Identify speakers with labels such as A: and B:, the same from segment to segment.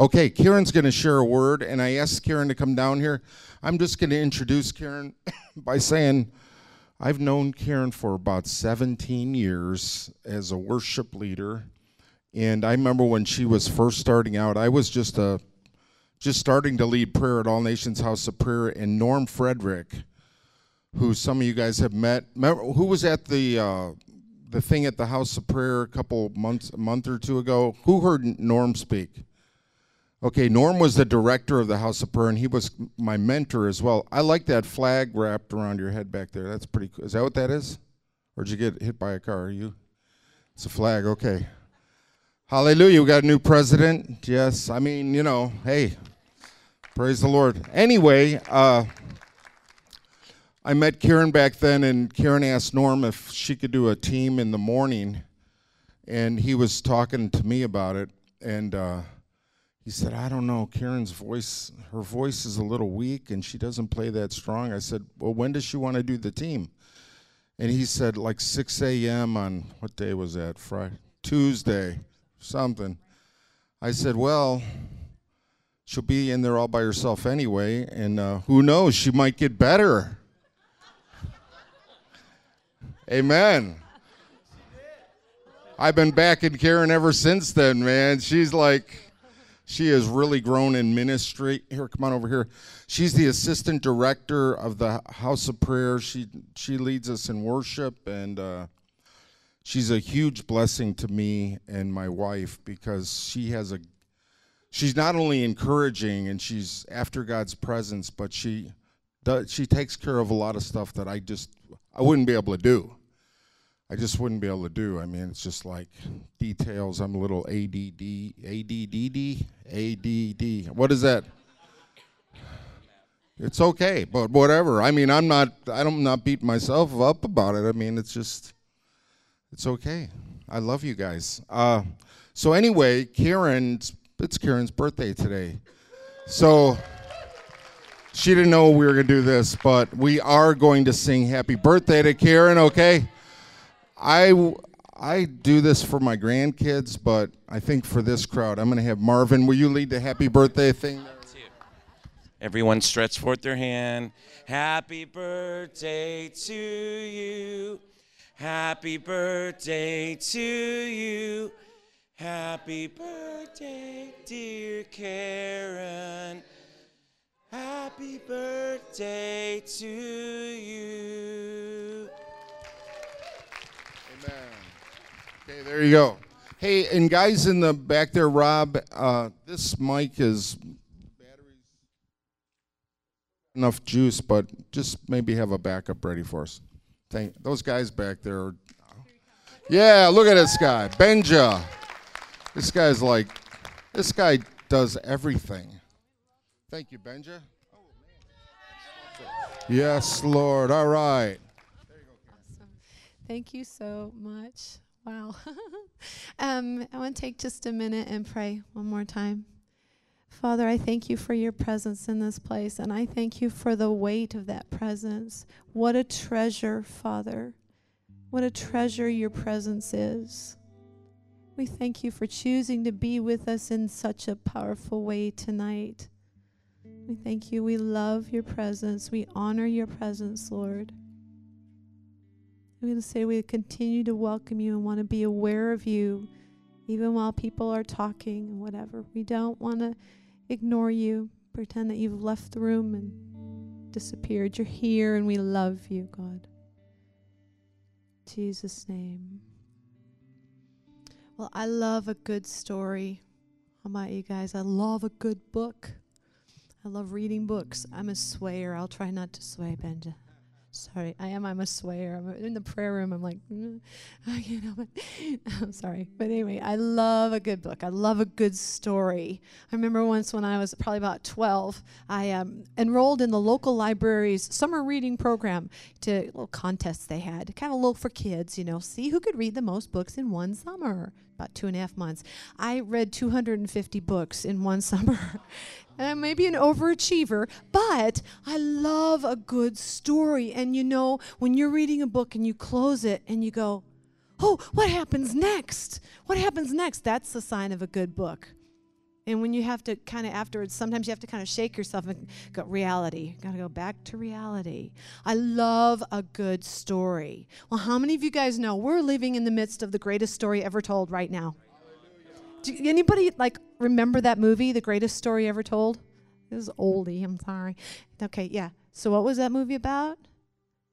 A: Okay, Karen's going to share a word, and I asked Karen to come down here. I'm just going to introduce Karen by saying I've known Karen for about 17 years as a worship leader, and I remember when she was first starting out. I was just a just starting to lead prayer at All Nations House of Prayer, and Norm Frederick, who some of you guys have met, who was at the uh, the thing at the House of Prayer a couple months, a month or two ago. Who heard Norm speak? Okay, Norm was the director of the House of Prayer, and he was my mentor as well. I like that flag wrapped around your head back there. That's pretty cool. Is that what that is? Or did you get hit by a car? Are you? It's a flag. Okay. Hallelujah. We got a new president. Yes. I mean, you know, hey, praise the Lord. Anyway, uh, I met Karen back then, and Karen asked Norm if she could do a team in the morning, and he was talking to me about it, and. Uh, he said, I don't know, Karen's voice, her voice is a little weak and she doesn't play that strong. I said, Well, when does she want to do the team? And he said, like 6 a.m. on what day was that? Friday, Tuesday, something. I said, Well, she'll be in there all by herself anyway, and uh, who knows, she might get better. Amen. I've been backing Karen ever since then, man. She's like, she has really grown in ministry. Here, come on over here. She's the assistant director of the House of Prayer. She she leads us in worship, and uh, she's a huge blessing to me and my wife because she has a. She's not only encouraging and she's after God's presence, but she does, she takes care of a lot of stuff that I just I wouldn't be able to do. I just wouldn't be able to do. I mean, it's just like details. I'm a little ADD, ADDD, ADD. What is that? It's okay, but whatever. I mean, I'm not. I'm not beating myself up about it. I mean, it's just, it's okay. I love you guys. Uh, so anyway, Karen's. It's Karen's birthday today, so she didn't know we were gonna do this, but we are going to sing "Happy Birthday" to Karen. Okay. I I do this for my grandkids, but I think for this crowd, I'm going to have Marvin. Will you lead the happy birthday thing?
B: Everyone stretch forth their hand. Happy birthday to you. Happy birthday to you. Happy birthday, dear Karen. Happy birthday to you.
A: Okay, there you go. Hey, and guys in the back there, Rob, uh, this mic is batteries enough juice, but just maybe have a backup ready for us. Thank those guys back there. yeah, look at this guy, Benja. This guy's like, this guy does everything. Thank you, Benja. Yes, Lord. All right.
C: Awesome. Thank you so much. Wow. um, I want to take just a minute and pray one more time. Father, I thank you for your presence in this place, and I thank you for the weight of that presence. What a treasure, Father. What a treasure your presence is. We thank you for choosing to be with us in such a powerful way tonight. We thank you. We love your presence. We honor your presence, Lord. Going to say we continue to welcome you and want to be aware of you even while people are talking and whatever. We don't want to ignore you, pretend that you've left the room and disappeared. You're here and we love you, God. In Jesus' name. Well, I love a good story. How about you guys? I love a good book. I love reading books. I'm a swayer. I'll try not to sway, Benja. Sorry, I am. I'm a swayer. I'm in the prayer room. I'm like, mm, I can't help it. I'm sorry, but anyway, I love a good book. I love a good story. I remember once when I was probably about 12, I um, enrolled in the local library's summer reading program. To little contests they had, kind of a little for kids, you know, see who could read the most books in one summer. About two and a half months, I read 250 books in one summer and I may be an overachiever, but I love a good story. And you know, when you're reading a book and you close it and you go, oh, what happens next? What happens next? That's the sign of a good book. And when you have to kind of afterwards, sometimes you have to kind of shake yourself and go, reality. Got to go back to reality. I love a good story. Well, how many of you guys know we're living in the midst of the greatest story ever told right now? Do anybody like remember that movie, The Greatest Story Ever Told? This is oldie, I'm sorry. Okay, yeah. So what was that movie about?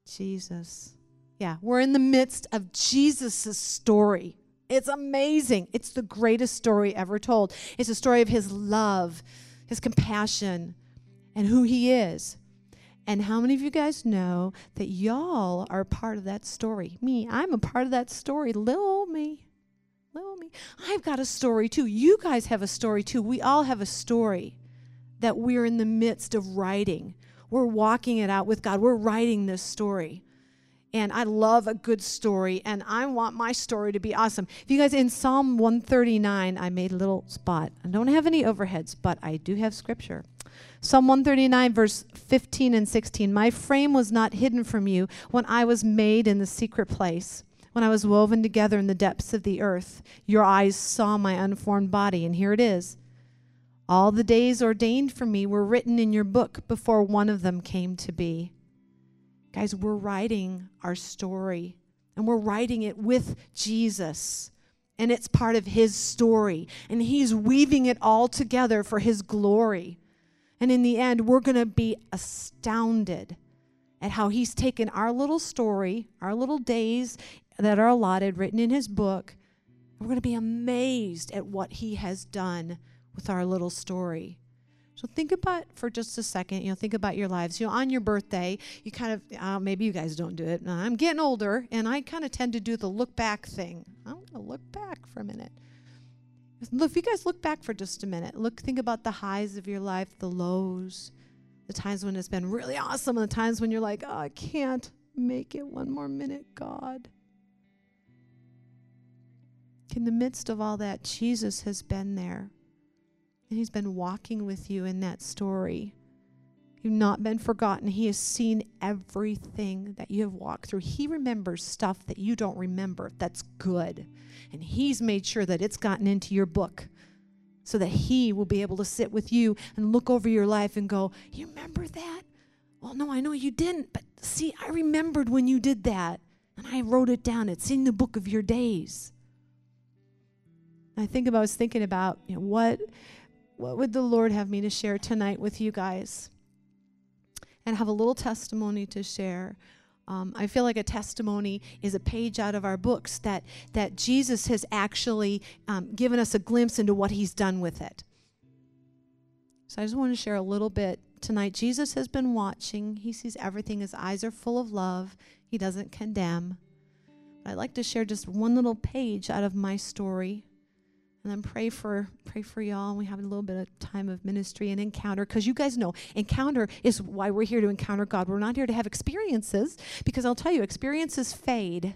C: Jesus. Yeah, we're in the midst of Jesus' story. It's amazing. It's the greatest story ever told. It's a story of his love, his compassion, and who he is. And how many of you guys know that y'all are part of that story? Me, I'm a part of that story. Little me. Little me. I've got a story too. You guys have a story too. We all have a story that we're in the midst of writing. We're walking it out with God. We're writing this story and I love a good story, and I want my story to be awesome. If you guys in Psalm 139, I made a little spot. I don't have any overheads, but I do have scripture. Psalm 139, verse 15 and 16. My frame was not hidden from you when I was made in the secret place, when I was woven together in the depths of the earth. Your eyes saw my unformed body, and here it is. All the days ordained for me were written in your book before one of them came to be. Guys, we're writing our story and we're writing it with Jesus. And it's part of his story. And he's weaving it all together for his glory. And in the end, we're going to be astounded at how he's taken our little story, our little days that are allotted, written in his book. We're going to be amazed at what he has done with our little story. So think about for just a second, you know, think about your lives. You know, on your birthday, you kind of, uh, maybe you guys don't do it. I'm getting older, and I kind of tend to do the look back thing. I'm going to look back for a minute. If you guys look back for just a minute, look, think about the highs of your life, the lows, the times when it's been really awesome, and the times when you're like, oh, I can't make it one more minute, God. In the midst of all that, Jesus has been there. And He's been walking with you in that story. You've not been forgotten. He has seen everything that you have walked through. He remembers stuff that you don't remember. That's good. And He's made sure that it's gotten into your book so that He will be able to sit with you and look over your life and go, You remember that? Well, no, I know you didn't, but see, I remembered when you did that. And I wrote it down. It's in the book of your days. I think about, I was thinking about you know, what what would the Lord have me to share tonight with you guys? And have a little testimony to share. Um, I feel like a testimony is a page out of our books that, that Jesus has actually um, given us a glimpse into what he's done with it. So I just want to share a little bit tonight. Jesus has been watching, he sees everything. His eyes are full of love, he doesn't condemn. I'd like to share just one little page out of my story and then pray for pray for y'all. We have a little bit of time of ministry and encounter because you guys know encounter is why we're here to encounter God. We're not here to have experiences because I'll tell you experiences fade,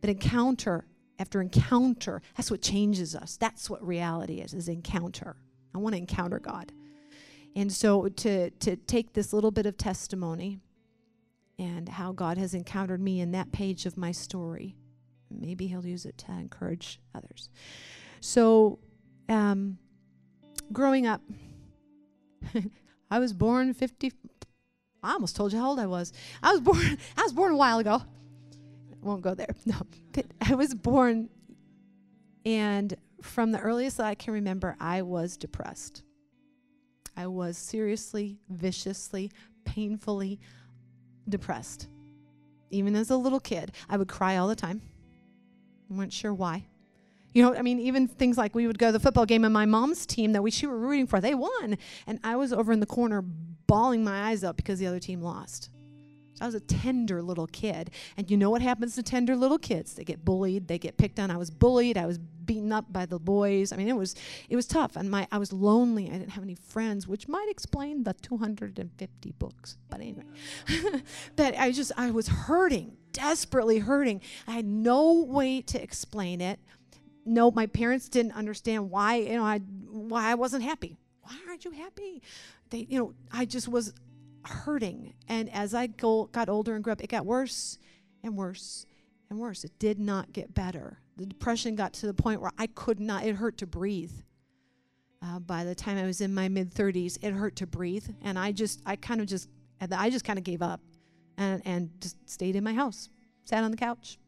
C: but encounter after encounter that's what changes us. That's what reality is is encounter. I want to encounter God. And so to to take this little bit of testimony and how God has encountered me in that page of my story, maybe he'll use it to encourage others. So, um, growing up, I was born 50. I almost told you how old I was. I was born. I was born a while ago. I won't go there. No, I was born, and from the earliest that I can remember, I was depressed. I was seriously, viciously, painfully depressed. Even as a little kid, I would cry all the time. I weren't sure why. You know, I mean, even things like we would go to the football game and my mom's team that we she were rooting for, they won. And I was over in the corner bawling my eyes out because the other team lost. So I was a tender little kid. And you know what happens to tender little kids? They get bullied, they get picked on. I was bullied, I was beaten up by the boys. I mean, it was it was tough. And my I was lonely. I didn't have any friends, which might explain the 250 books. But anyway. but I just I was hurting, desperately hurting. I had no way to explain it no, my parents didn't understand why, you know, I why I wasn't happy. Why aren't you happy? They, you know, I just was hurting. And as I go, got older and grew up, it got worse and worse and worse. It did not get better. The depression got to the point where I could not, it hurt to breathe. uh, by the time I was in my mid 30s, it hurt to breathe, and I just, I kind of just, I just kind of gave up, and and just stayed in my house, sat on the couch,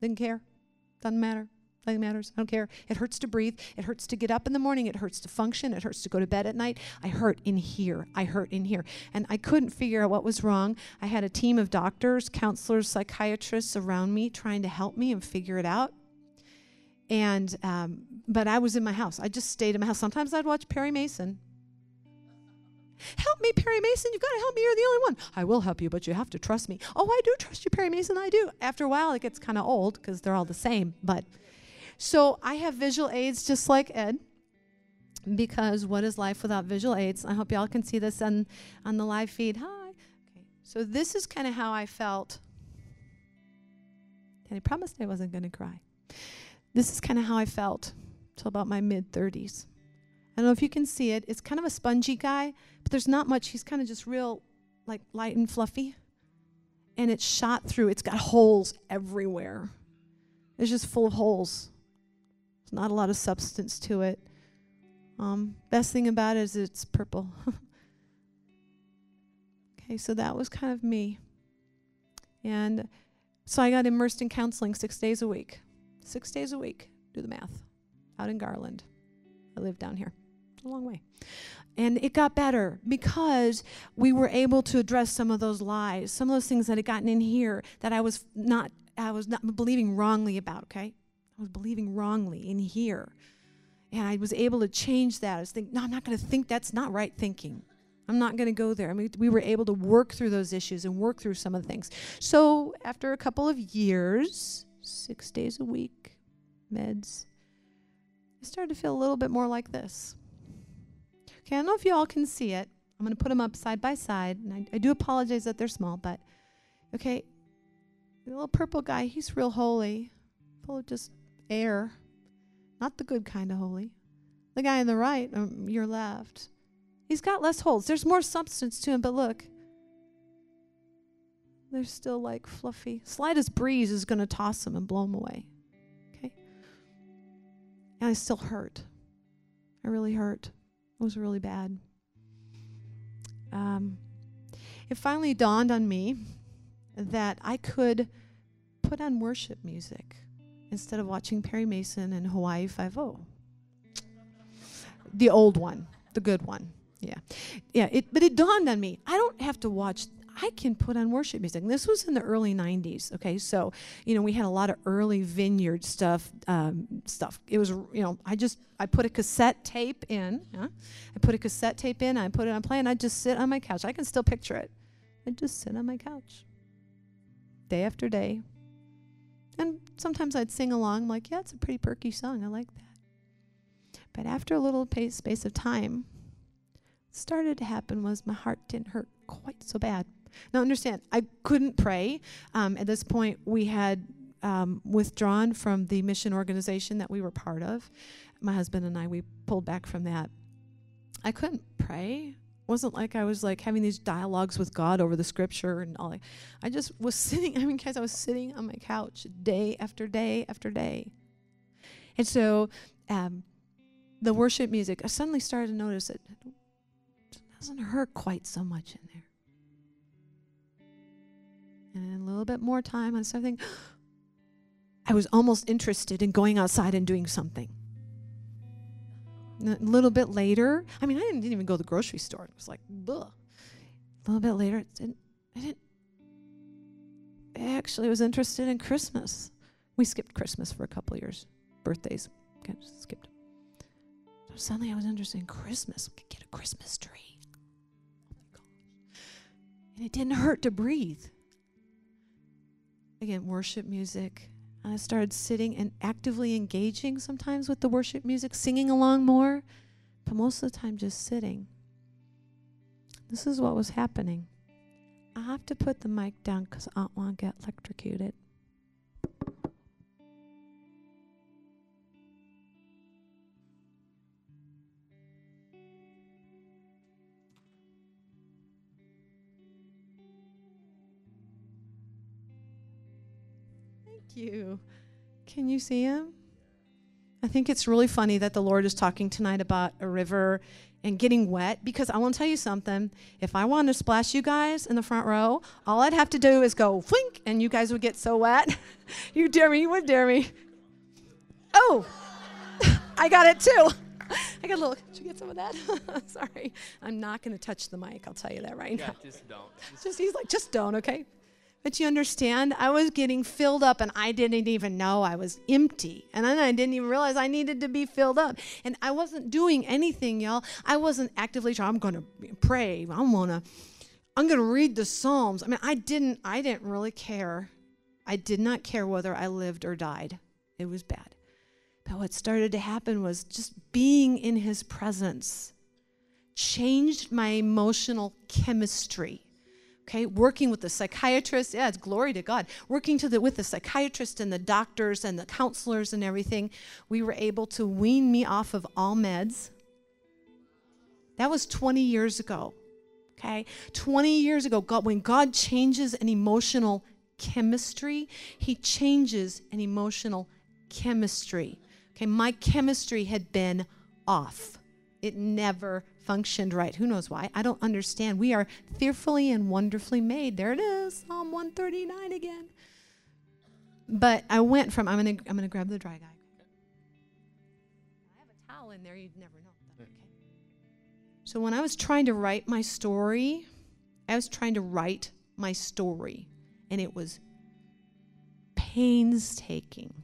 C: didn't care, doesn't matter. Nothing matters. I don't care. It hurts to breathe. It hurts to get up in the morning. It hurts to function. It hurts to go to bed at night. I hurt in here. I hurt in here. And I couldn't figure out what was wrong. I had a team of doctors, counselors, psychiatrists around me trying to help me and figure it out. And, um, but I was in my house. I just stayed in my house. Sometimes I'd watch Perry Mason. Help me, Perry Mason. You've got to help me. You're the only one. I will help you, but you have to trust me. Oh, I do trust you, Perry Mason. I do. After a while, it gets kind of old because they're all the same. But so I have visual aids just like Ed because what is life without visual aids? I hope y'all can see this on, on the live feed. Hi. Okay. So this is kind of how I felt. And I promised I wasn't going to cry. This is kind of how I felt till about my mid 30s. I don't know if you can see it. It's kind of a spongy guy, but there's not much. He's kind of just real, like light and fluffy. And it's shot through. It's got holes everywhere. It's just full of holes. There's not a lot of substance to it. Um, best thing about it is it's purple. okay, so that was kind of me. And so I got immersed in counseling six days a week. Six days a week. Do the math. Out in Garland. I live down here. It's a long way. And it got better because we were able to address some of those lies, some of those things that had gotten in here that I was not I was not believing wrongly about, okay? I was believing wrongly in here. And I was able to change that. I was thinking, no, I'm not going to think that's not right thinking. I'm not going to go there. I mean, we were able to work through those issues and work through some of the things. So after a couple of years, six days a week, meds, I started to feel a little bit more like this. Okay, I don't know if you all can see it. I'm going to put them up side by side. And I, I do apologize that they're small, but okay, the little purple guy, he's real holy, full of just air, not the good kind of holy. The guy on the right, um, your left, he's got less holes. There's more substance to him, but look, they're still like fluffy. Slightest breeze is going to toss him and blow him away. Okay? And I still hurt. I really hurt. It was really bad. Um, it finally dawned on me that I could put on worship music instead of watching Perry Mason and Hawaii Five O. The old one, the good one. Yeah. Yeah, it but it dawned on me. I don't have to watch I can put on worship music. And this was in the early 90s. Okay, so you know we had a lot of early vineyard stuff. Um, stuff. It was you know I just I put a cassette tape in. I put a cassette tape in. I put it on play, and I just sit on my couch. I can still picture it. I just sit on my couch, day after day, and sometimes I'd sing along, I'm like, yeah, it's a pretty perky song. I like that. But after a little pace, space of time, started to happen was my heart didn't hurt quite so bad. Now, understand, I couldn't pray. Um, at this point, we had um, withdrawn from the mission organization that we were part of. My husband and I, we pulled back from that. I couldn't pray wasn't like I was like having these dialogues with God over the scripture and all. I just was sitting. I mean, guys, I was sitting on my couch day after day after day, and so um, the worship music. I suddenly started to notice it doesn't hurt quite so much in there. And a little bit more time on something. I was almost interested in going outside and doing something. A little bit later, I mean, I didn't, didn't even go to the grocery store. It was like, ugh. A little bit later, it didn't, I didn't. I actually was interested in Christmas. We skipped Christmas for a couple years, birthdays. Just skipped. So suddenly I was interested in Christmas. We could get a Christmas tree. Oh. And it didn't hurt to breathe. Again, worship music, I started sitting and actively engaging sometimes with the worship music, singing along more, but most of the time just sitting. This is what was happening. I have to put the mic down because I don't want to get electrocuted. You. Can you see him? I think it's really funny that the Lord is talking tonight about a river and getting wet because I want to tell you something. If I wanted to splash you guys in the front row, all I'd have to do is go flink and you guys would get so wet. you dare me, you would dare me. Oh, I got it too. I got a little. Did you get some of that? Sorry, I'm not going to touch the mic. I'll tell you that right
D: Yeah,
C: now.
D: just don't.
C: Just he's like, just don't, okay? But you understand, I was getting filled up and I didn't even know I was empty. And then I didn't even realize I needed to be filled up. And I wasn't doing anything, y'all. I wasn't actively trying, I'm gonna pray. I'm gonna I'm gonna read the Psalms. I mean, I didn't I didn't really care. I did not care whether I lived or died. It was bad. But what started to happen was just being in his presence changed my emotional chemistry okay? Working with the psychiatrist yeah it's glory to god. Working to the, with the psychiatrist and the doctors and the counselors and everything we were able to wean me off of all meds. That was 20 years ago okay? 20 years ago god when god changes an emotional chemistry he changes an emotional chemistry. Okay my chemistry had been off. It never functioned right. Who knows why? I don't understand. We are fearfully and wonderfully made. There it is, Psalm 139 again. But I went from I'm gonna I'm gonna grab the dry guy. I have a towel in there. You'd never know. Okay. So when I was trying to write my story, I was trying to write my story, and it was painstaking.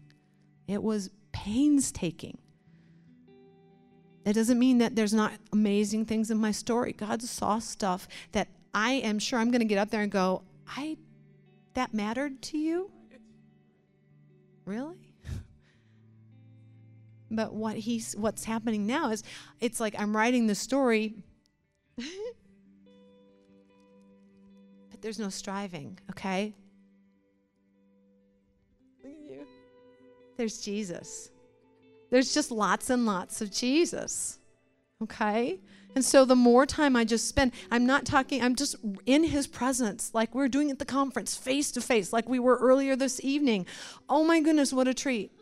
C: It was painstaking. That doesn't mean that there's not amazing things in my story. God saw stuff that I am sure I'm going to get up there and go, I that mattered to you? Really? But what he's what's happening now is it's like I'm writing the story but there's no striving, okay? Look at you. There's Jesus. There's just lots and lots of Jesus. Okay? And so the more time I just spend, I'm not talking, I'm just in his presence, like we're doing at the conference, face to face, like we were earlier this evening. Oh my goodness, what a treat.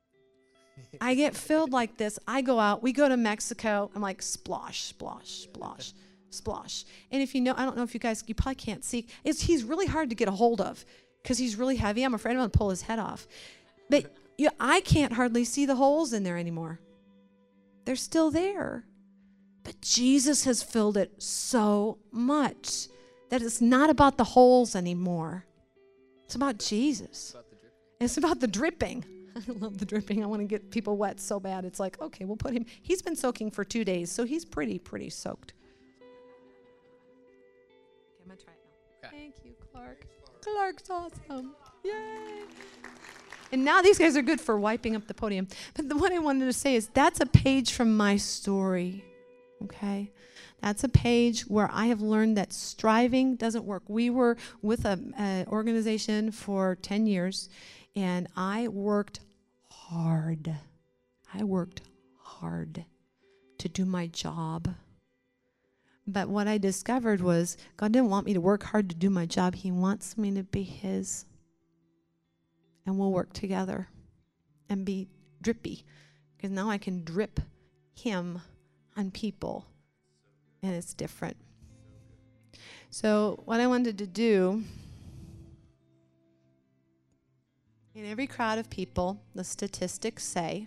C: I get filled like this. I go out, we go to Mexico. I'm like, splosh, splosh, splosh, splosh. And if you know, I don't know if you guys, you probably can't see, it's, he's really hard to get a hold of because he's really heavy. I'm afraid I'm going to pull his head off. But you, I can't hardly see the holes in there anymore. They're still there. But Jesus has filled it so much that it's not about the holes anymore. It's about Jesus. It's about the dripping. I love the dripping. I want to get people wet so bad. It's like, okay, we'll put him. He's been soaking for two days, so he's pretty, pretty soaked. Okay, I'm going to try it now.
D: Okay.
C: Thank you, Clark. Clark's awesome. Yay. And now these guys are good for wiping up the podium. But the, what I wanted to say is that's a page from my story. Okay? That's a page where I have learned that striving doesn't work. We were with an organization for 10 years, and I worked hard. I worked hard to do my job. But what I discovered was God didn't want me to work hard to do my job, He wants me to be His. And we'll work together and be drippy because now I can drip Him on people and it's different. So, what I wanted to do in every crowd of people, the statistics say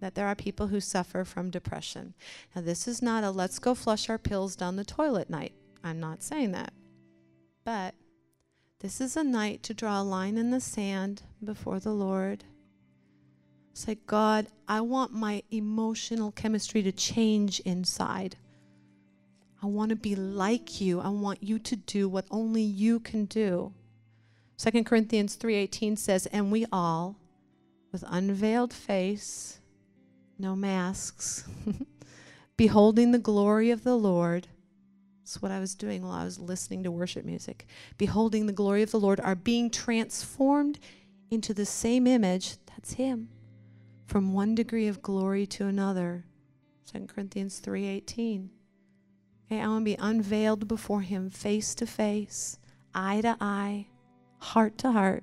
C: that there are people who suffer from depression. Now, this is not a let's go flush our pills down the toilet night. I'm not saying that. But this is a night to draw a line in the sand before the Lord. Say, God, I want my emotional chemistry to change inside. I want to be like you. I want you to do what only you can do. 2 Corinthians 3:18 says, "And we all with unveiled face, no masks, beholding the glory of the Lord." That's what I was doing while I was listening to worship music. Beholding the glory of the Lord are being transformed into the same image, that's him, from one degree of glory to another. 2 Corinthians 3:18. Okay, I want to be unveiled before him face to face, eye to eye, heart to heart.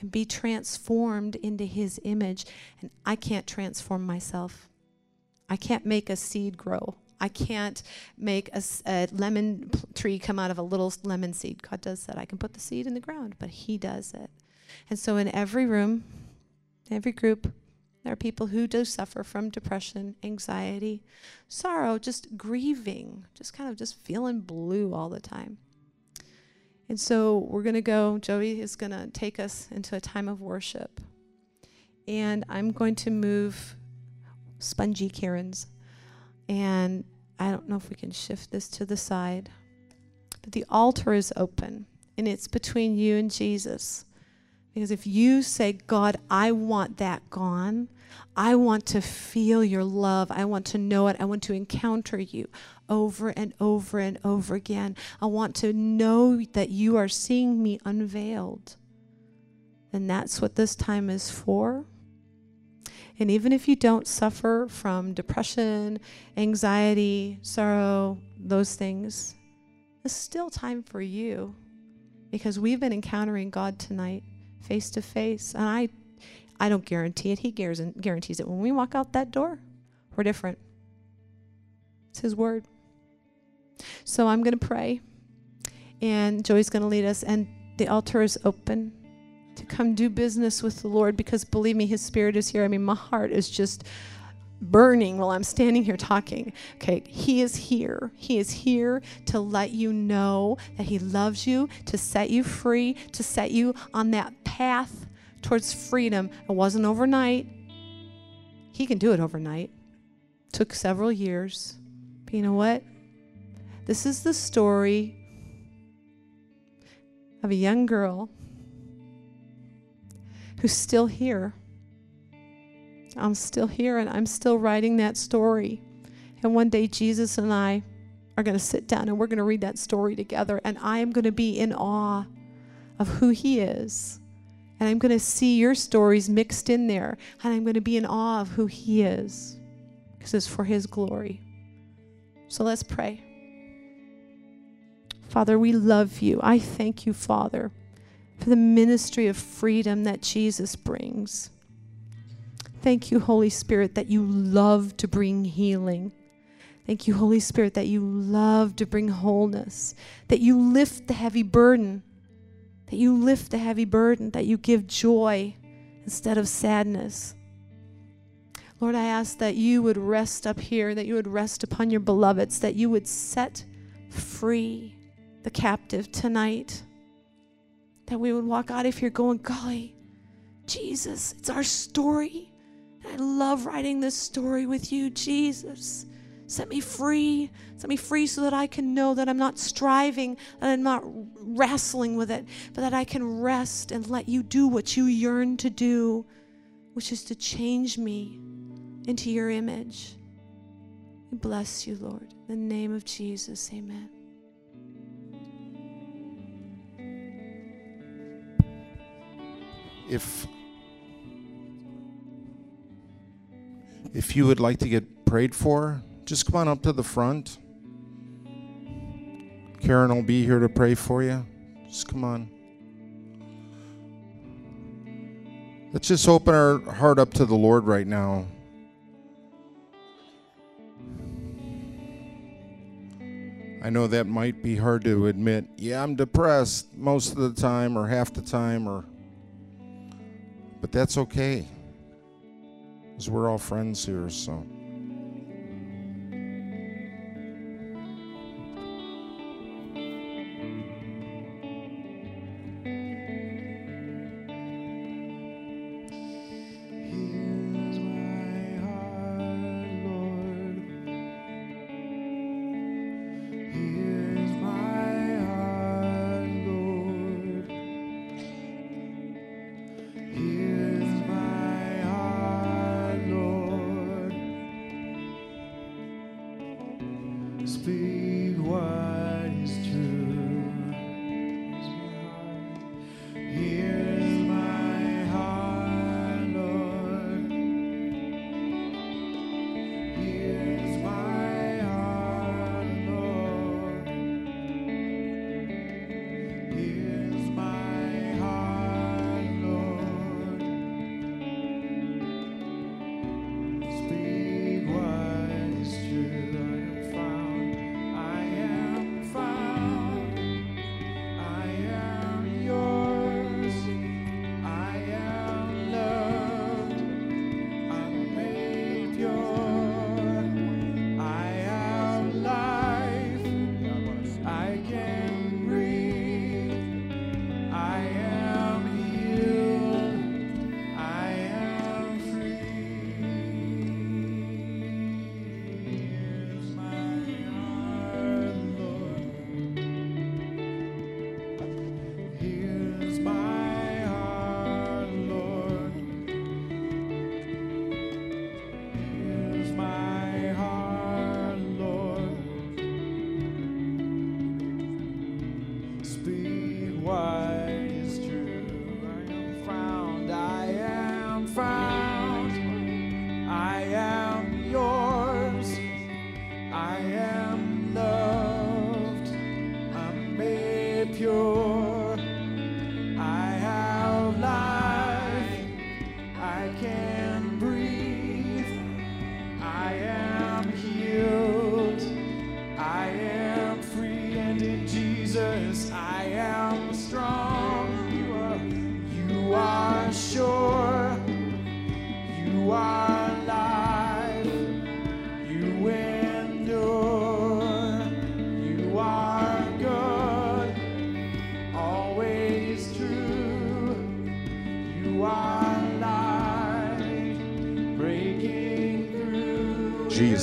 C: and be transformed into his image. And I can't transform myself. I can't make a seed grow. I can't make a, a, lemon tree come out of a little lemon seed. God does that. I can put the seed in the ground, but He does it. And so, in every room, every group, there are people who do suffer from depression, anxiety, sorrow, just grieving, just kind of just feeling blue all the time. And so we're going to go, Joey is going to take us into a time of worship. And I'm going to move spongy Karens. And I don't know if we can shift this to the side. But the altar is open, and it's between you and Jesus. Because if you say, God, I want that gone, I want to feel your love. I want to know it. I want to encounter you over and over and over again. I want to know that you are seeing me unveiled. And that's what this time is for. And even if you don't suffer from depression, anxiety, sorrow, those things, it's still time for you because we've been encountering God tonight face to face. And I I don't guarantee it. He guarantees it. When we walk out that door, we're different. It's His word. So I'm going to pray, and Joey's going to lead us, and the altar is open to come do business with the Lord because believe me, His Spirit is here. I mean, my heart is just burning while I'm standing here talking. Okay, He is here. He is here to let you know that He loves you, to set you free, to set you on that path towards freedom. It wasn't overnight. He can do it overnight. Took several years. But you know what? This is the story of a young girl who's still here. I'm still here and I'm still writing that story. And one day, Jesus and I are going to sit down and we're going to read that story together. And I am going to be in awe of who He is. And I'm going to see your stories mixed in there. And I'm going to be in awe of who He is because it's for His glory. So let's pray. Father, we love you. I thank you, Father for the ministry of freedom that Jesus brings. Thank you, Holy Spirit, that you love to bring healing. Thank you, Holy Spirit, that you love to bring wholeness, that you lift the heavy burden, that you lift the heavy burden, that you give joy instead of sadness. Lord, I ask that you would rest up here, that you would rest upon your beloveds, that you would set free the captive tonight that we would walk out of here going, golly, Jesus, it's our story. I love writing this story with you, Jesus. Set me free. Set me free so that I can know that I'm not striving, that I'm not wrestling with it, but that I can rest and let you do what you yearn to do, which is to change me into your image. We bless you, Lord. In the name of Jesus, amen.
A: If if you would like to get prayed for, just come on up to the front. Karen will be here to pray for you. Just come on. Let's just open our heart up to the Lord right now. I know that might be hard to admit. Yeah, I'm depressed most of the time, or half the time, or but that's okay. Because we're all friends here, so.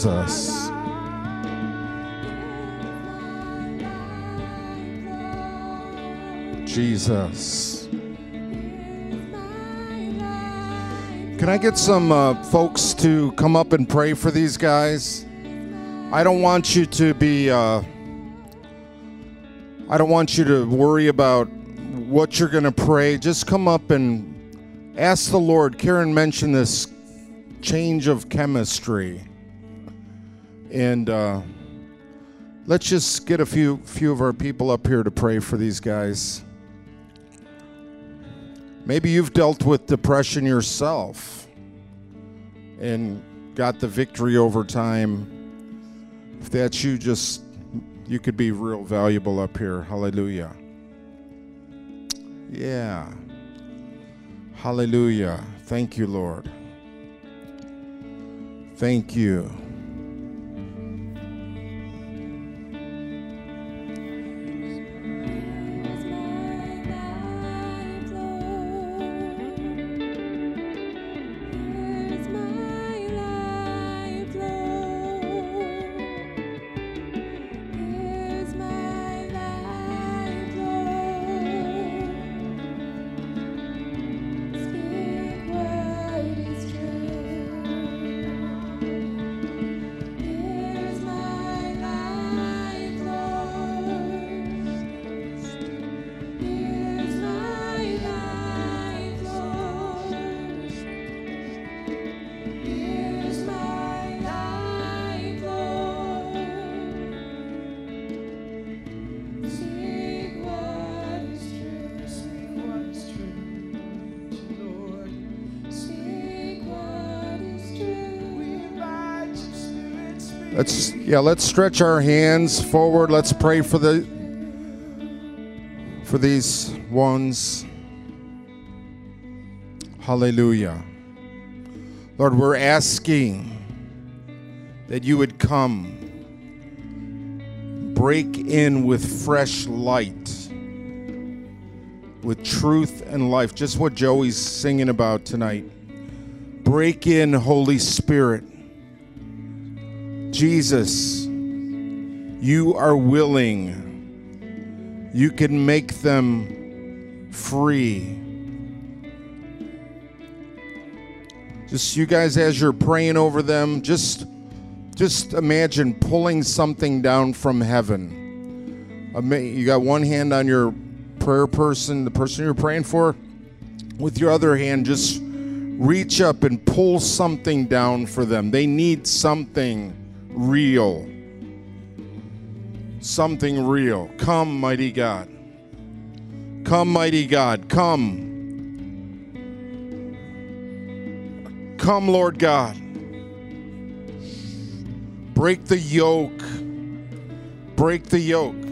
A: Jesus. Jesus. Can I get some uh, folks to come up and pray for these guys? I don't want you to be. Uh, I don't want you to worry about what you're going to pray. Just come up and ask the Lord. Karen mentioned this change of chemistry, and uh, let's just get a few few of our people up here to pray for these guys. Maybe you've dealt with depression yourself and got the victory over time. If that's you, just you could be real valuable up here. Hallelujah. Yeah. Hallelujah. Thank you, Lord. Thank you. Let's yeah, let's stretch our hands forward. Let's pray for the for these ones. Hallelujah. Lord, we're asking that you would come break in with fresh light with truth and life. Just what Joey's singing about tonight. Break in, Holy Spirit. Jesus, you are willing. You can make them free. Just you guys as you're praying over them, just just imagine pulling something down from heaven. You got one hand on your prayer person, the person you're praying for. With your other hand, just reach up and pull something down for them. They need something real. Something real. Come, mighty God. Come, mighty God. Come. Come, Lord God. Break the yoke. Break the yoke.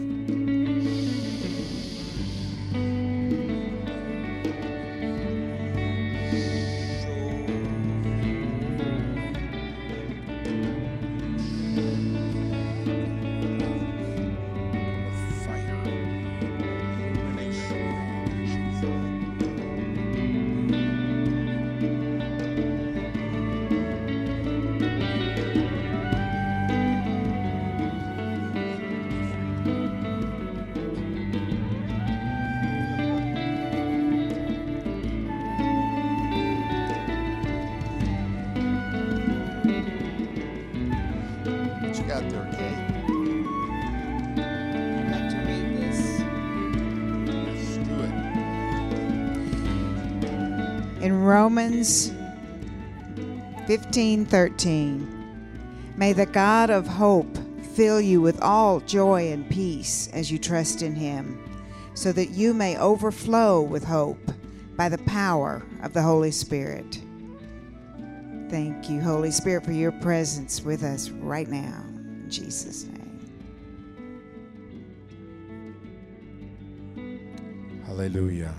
D: 15:13, may the God of hope fill you with all joy and peace as you trust in him, so that you may overflow with hope by the power of the Holy Spirit. Thank you, Holy Spirit, for your presence with us right now. In Jesus' name.
A: Hallelujah.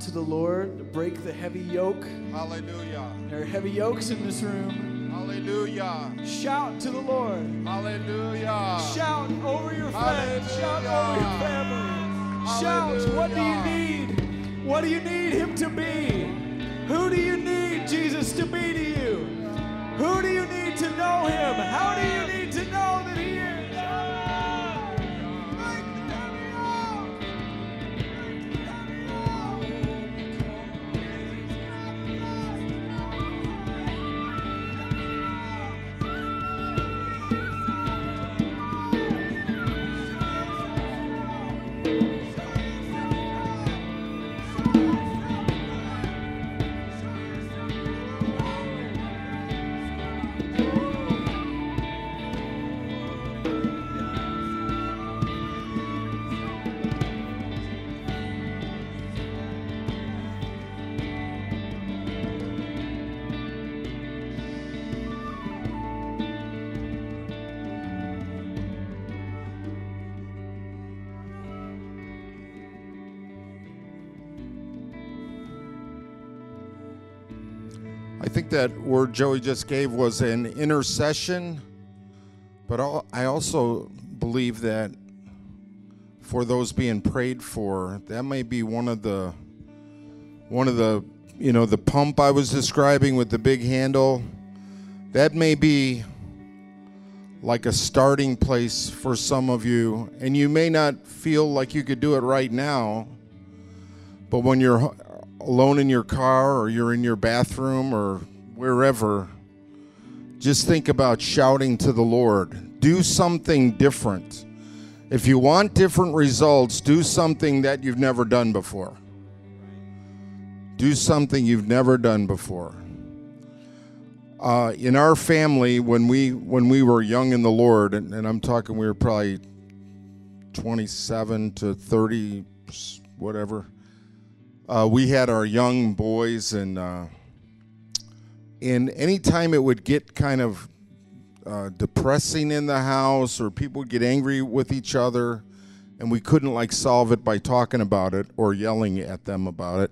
E: To the Lord, to break the heavy yoke.
A: Hallelujah.
E: There are heavy yokes in this room.
A: Hallelujah.
E: Shout to the Lord.
A: Hallelujah.
E: Shout over your friends. Shout over your family. Shout. What do you need? What do you need Him to be? Who do you need Jesus to be to you? Who do you need to know Him? How do you need
A: think that word Joey just gave was an intercession, but I also believe that for those being prayed for, that may be one of the one of the you know the pump I was describing with the big handle. That may be like a starting place for some of you, and you may not feel like you could do it right now. But when you're alone in your car or you're in your bathroom or wherever, just think about shouting to the Lord. Do something different. If you want different results, do something that you've never done before. Do something you've never done before. Uh, in our family, when we when we were young in the Lord, and, and I'm talking, we were probably 27 to 30, whatever uh, we had our young boys, and uh, and anytime it would get kind of uh, depressing in the house, or people would get angry with each other, and we couldn't like solve it by talking about it or yelling at them about it.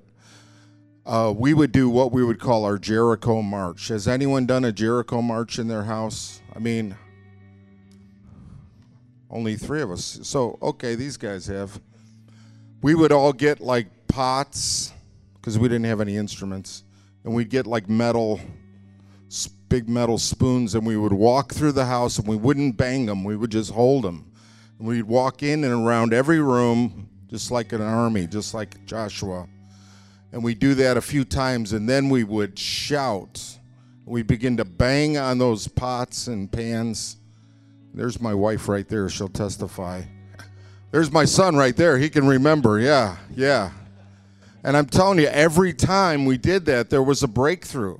A: Uh, we would do what we would call our Jericho March. Has anyone done a Jericho March in their house? I mean, only three of us. So, okay, these guys have. We would all get like pots because we didn't have any instruments. And we'd get like metal, big metal spoons, and we would walk through the house and we wouldn't bang them, we would just hold them. And we'd walk in and around every room, just like an army, just like Joshua. And we'd do that a few times, and then we would shout. We begin to bang on those pots and pans. There's my wife right there. She'll testify. There's my son right there. He can remember. Yeah, yeah. And I'm telling you, every time we did that, there was a breakthrough.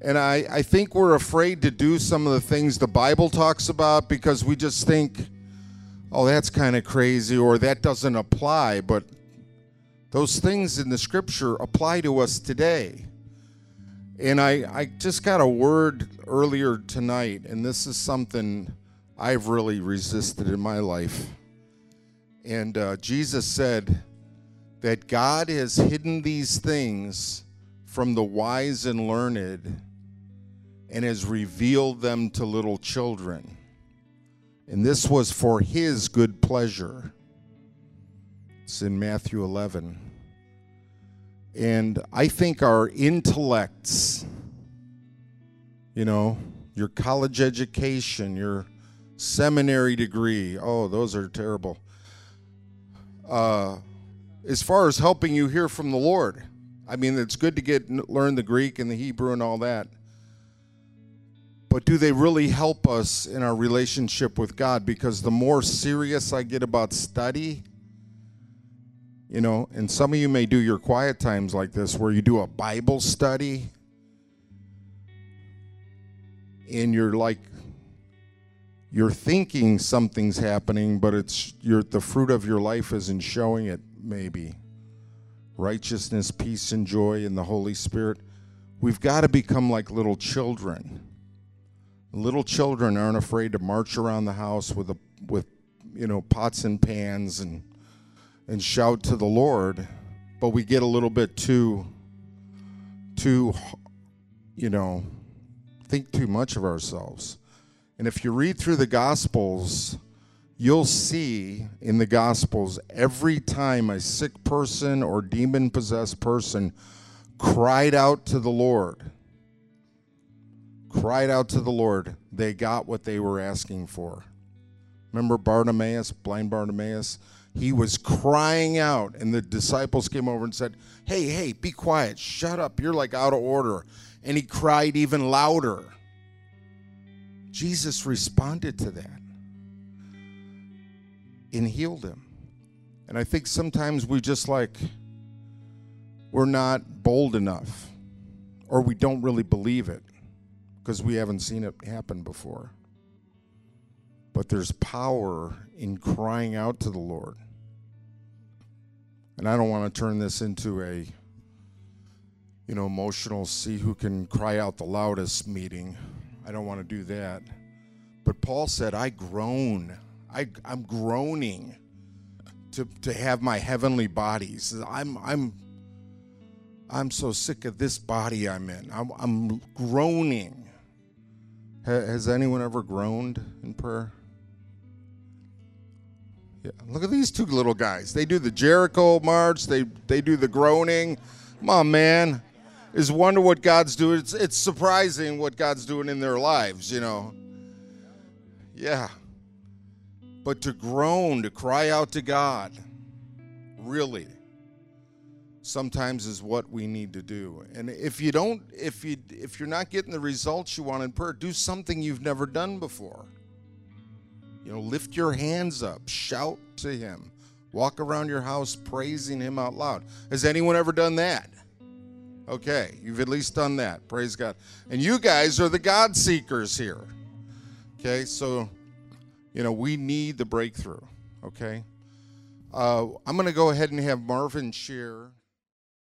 A: And I, I think we're afraid to do some of the things the Bible talks about because we just think, oh, that's kind of crazy or that doesn't apply. But those things in the scripture apply to us today. And I, I just got a word earlier tonight, and this is something I've really resisted in my life. And uh, Jesus said that God has hidden these things from the wise and learned and has revealed them to little children. And this was for his good pleasure. It's in Matthew 11. And I think our intellects, you know, your college education, your seminary degree, oh, those are terrible. Uh, as far as helping you hear from the Lord, I mean, it's good to get learn the Greek and the Hebrew and all that. But do they really help us in our relationship with God? Because the more serious I get about study, you know, and some of you may do your quiet times like this where you do a Bible study and you're like you're thinking something's happening, but it's the fruit of your life isn't showing it maybe. Righteousness, peace and joy in the Holy Spirit. We've got to become like little children. Little children aren't afraid to march around the house with a with you know pots and pans and and shout to the Lord, but we get a little bit too, too, you know, think too much of ourselves. And if you read through the Gospels, you'll see in the Gospels every time a sick person or demon possessed person cried out to the Lord, cried out to the Lord, they got what they were asking for. Remember Bartimaeus, blind Bartimaeus? he was crying out and the disciples came over and said hey hey be quiet shut up you're like out of order and he cried even louder jesus responded to that and healed them. and i think sometimes we just like we're not bold enough or we don't really believe it because we haven't seen it happen before but there's power in crying out to the Lord. And I don't want to turn this into a you know emotional see who can cry out the loudest meeting. I don't want to do that. But Paul said, I groan. I, I'm groaning to, to have my heavenly bodies. I'm I'm I'm so sick of this body I'm in. I'm, I'm groaning. Has anyone ever groaned in prayer? Yeah, look at these two little guys. They do the Jericho march. They they do the groaning. Come on, man. Is wonder what God's doing. It's it's surprising what God's doing in their lives. You know. Yeah. But to groan, to cry out to God, really, sometimes is what we need to do. And if you don't, if you if you're not getting the results you want in prayer, do something you've never done before. You know, lift your hands up, shout to him, walk around your house praising him out loud. Has anyone ever done that? Okay, you've at least done that. Praise God. And you guys are the God seekers here. Okay, so, you know, we need the breakthrough. Okay. Uh, I'm going to go ahead and have Marvin share.